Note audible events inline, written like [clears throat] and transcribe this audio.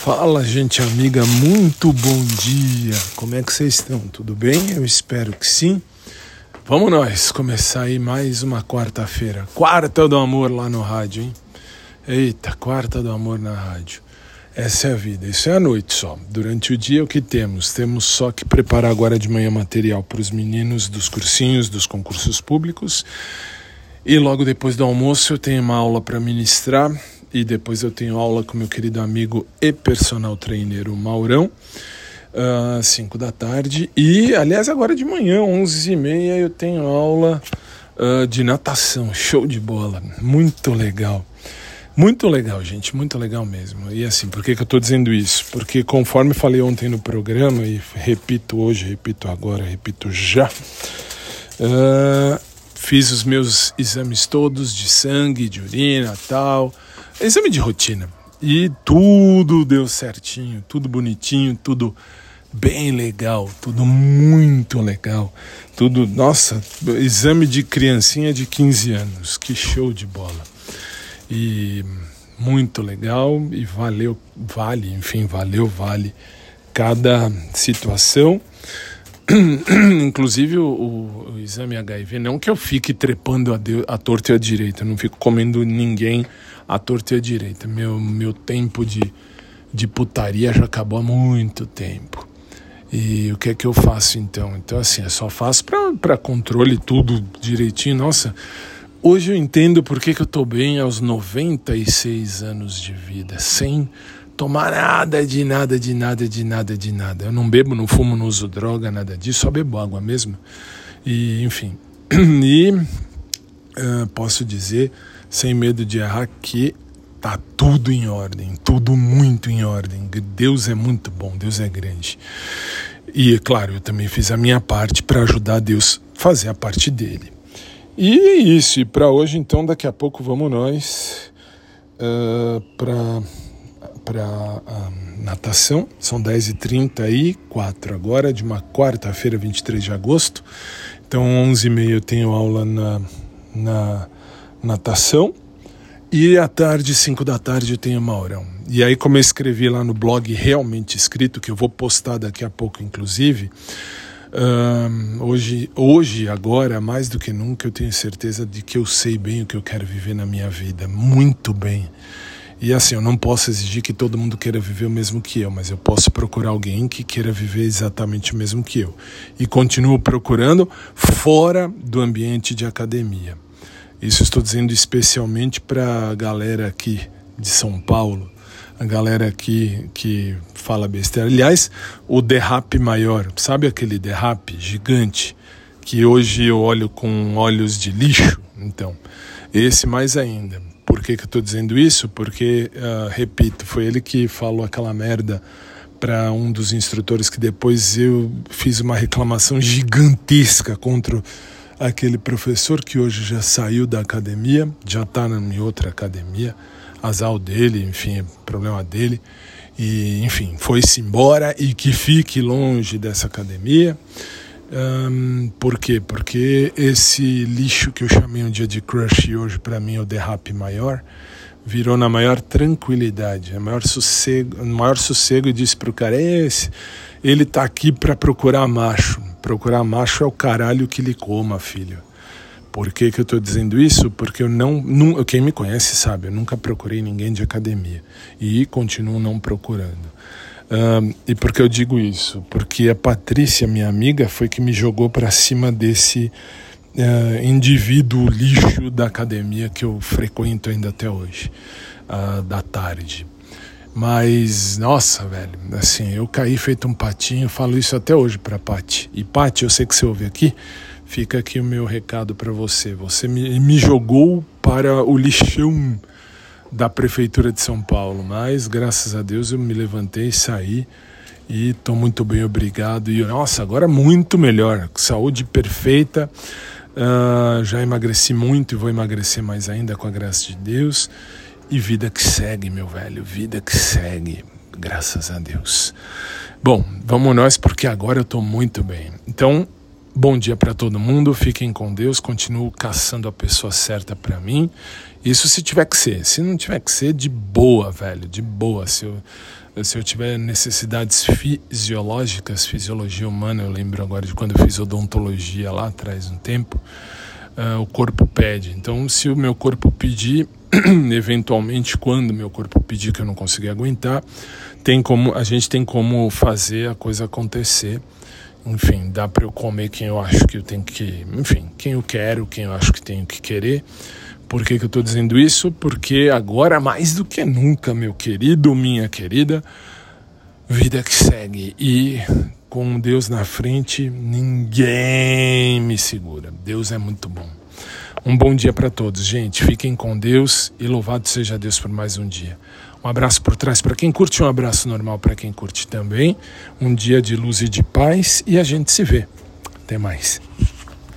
Fala, gente amiga, muito bom dia. Como é que vocês estão? Tudo bem? Eu espero que sim. Vamos nós começar aí mais uma quarta-feira. Quarta do amor lá no rádio, hein? Eita, quarta do amor na rádio. Essa é a vida, isso é a noite só. Durante o dia o que temos? Temos só que preparar agora de manhã material para os meninos dos cursinhos, dos concursos públicos. E logo depois do almoço eu tenho uma aula para ministrar e depois eu tenho aula com meu querido amigo e personal trainer, o Maurão, às uh, 5 da tarde. E, aliás, agora de manhã, 11 e meia, eu tenho aula uh, de natação, show de bola, muito legal. Muito legal, gente, muito legal mesmo. E assim, por que, que eu estou dizendo isso? Porque conforme falei ontem no programa, e repito hoje, repito agora, repito já, uh, fiz os meus exames todos de sangue, de urina tal, exame de rotina. E tudo deu certinho, tudo bonitinho, tudo bem legal, tudo muito legal. Tudo, nossa, exame de criancinha de 15 anos, que show de bola. E muito legal e valeu, vale, enfim, valeu, vale cada situação. [clears throat] Inclusive o, o, exame HIV, não que eu fique trepando a, de, a torta e a direita, não fico comendo ninguém a torta e a direita. Meu, meu tempo de, de putaria já acabou há muito tempo. E o que é que eu faço então? Então, assim, eu só faço para controle tudo direitinho. Nossa, hoje eu entendo por que, que eu tô bem aos 96 anos de vida, sem tomar nada de nada, de nada, de nada, de nada. Eu não bebo, não fumo, não uso droga, nada disso, só bebo água mesmo. E, enfim. [clears throat] E uh, posso dizer sem medo de errar, que tá tudo em ordem, tudo muito em ordem. Deus é muito bom, Deus é grande. E, claro, eu também fiz a minha parte para ajudar Deus a fazer a parte dele. E é isso, e para hoje, então, daqui a pouco vamos nós uh, para para uh, natação. São 10h30 e 4 agora, de uma quarta-feira, 23 de agosto. Então, 11h30 eu tenho aula na, na natação. E à tarde, 5 da tarde, eu tenho Maurão. E aí, como eu escrevi lá no blog, realmente escrito, que eu vou postar daqui a pouco, inclusive, hoje, hoje, agora, mais do que nunca, eu tenho certeza de que eu sei bem o que eu quero viver na minha vida, muito bem. E assim, eu não posso exigir que todo mundo queira viver o mesmo que eu, mas eu posso procurar alguém que queira viver exatamente o mesmo que eu. E continuo procurando fora do ambiente de academia. Isso estou dizendo especialmente para a galera aqui de São Paulo, a galera aqui que fala besteira. Aliás, o derrape maior, sabe aquele derrape gigante que hoje eu olho com olhos de lixo? Então, esse mais ainda. Por que, que eu estou dizendo isso? Porque, uh, repito, foi ele que falou aquela merda para um dos instrutores que depois eu fiz uma reclamação gigantesca contra aquele professor que hoje já saiu da academia, já está em outra academia, azar dele, enfim, problema dele, e enfim, foi-se embora e que fique longe dessa academia. Um, por quê? Porque esse lixo que eu chamei um dia de crush hoje para mim é o derrape maior, virou na maior tranquilidade, a maior sossego, maior sossego e disse pro cara, esse, ele tá aqui para procurar macho. Procurar macho é o caralho que lhe coma, filho. Por que, que eu estou dizendo isso? Porque eu não, não. Quem me conhece sabe, eu nunca procurei ninguém de academia. E continuo não procurando. Um, e por que eu digo isso? Porque a Patrícia, minha amiga, foi que me jogou para cima desse uh, indivíduo lixo da academia que eu frequento ainda até hoje, uh, da tarde. Mas, nossa, velho, assim, eu caí feito um patinho, falo isso até hoje pra Pati. E Pati, eu sei que você ouve aqui, fica aqui o meu recado para você. Você me, me jogou para o lixão da Prefeitura de São Paulo, mas graças a Deus eu me levantei, saí e estou muito bem, obrigado. E nossa, agora muito melhor, saúde perfeita. Uh, já emagreci muito e vou emagrecer mais ainda com a graça de Deus. E vida que segue, meu velho, vida que segue, graças a Deus. Bom, vamos nós porque agora eu estou muito bem. Então, Bom dia para todo mundo, fiquem com Deus, continuo caçando a pessoa certa para mim. Isso se tiver que ser, se não tiver que ser, de boa, velho, de boa. Se eu, se eu tiver necessidades fisiológicas, fisiologia humana, eu lembro agora de quando eu fiz odontologia lá atrás, um tempo, uh, o corpo pede. Então, se o meu corpo pedir, [clears throat] eventualmente, quando meu corpo pedir que eu não conseguir aguentar, tem como a gente tem como fazer a coisa acontecer enfim, dá para eu comer quem eu acho que eu tenho que, enfim, quem eu quero, quem eu acho que tenho que querer. Por que, que eu estou dizendo isso? Porque agora mais do que nunca, meu querido, minha querida, vida que segue e com Deus na frente, ninguém me segura. Deus é muito bom. Um bom dia para todos, gente. Fiquem com Deus e louvado seja Deus por mais um dia. Um abraço por trás para quem curte, um abraço normal para quem curte também. Um dia de luz e de paz e a gente se vê. Até mais.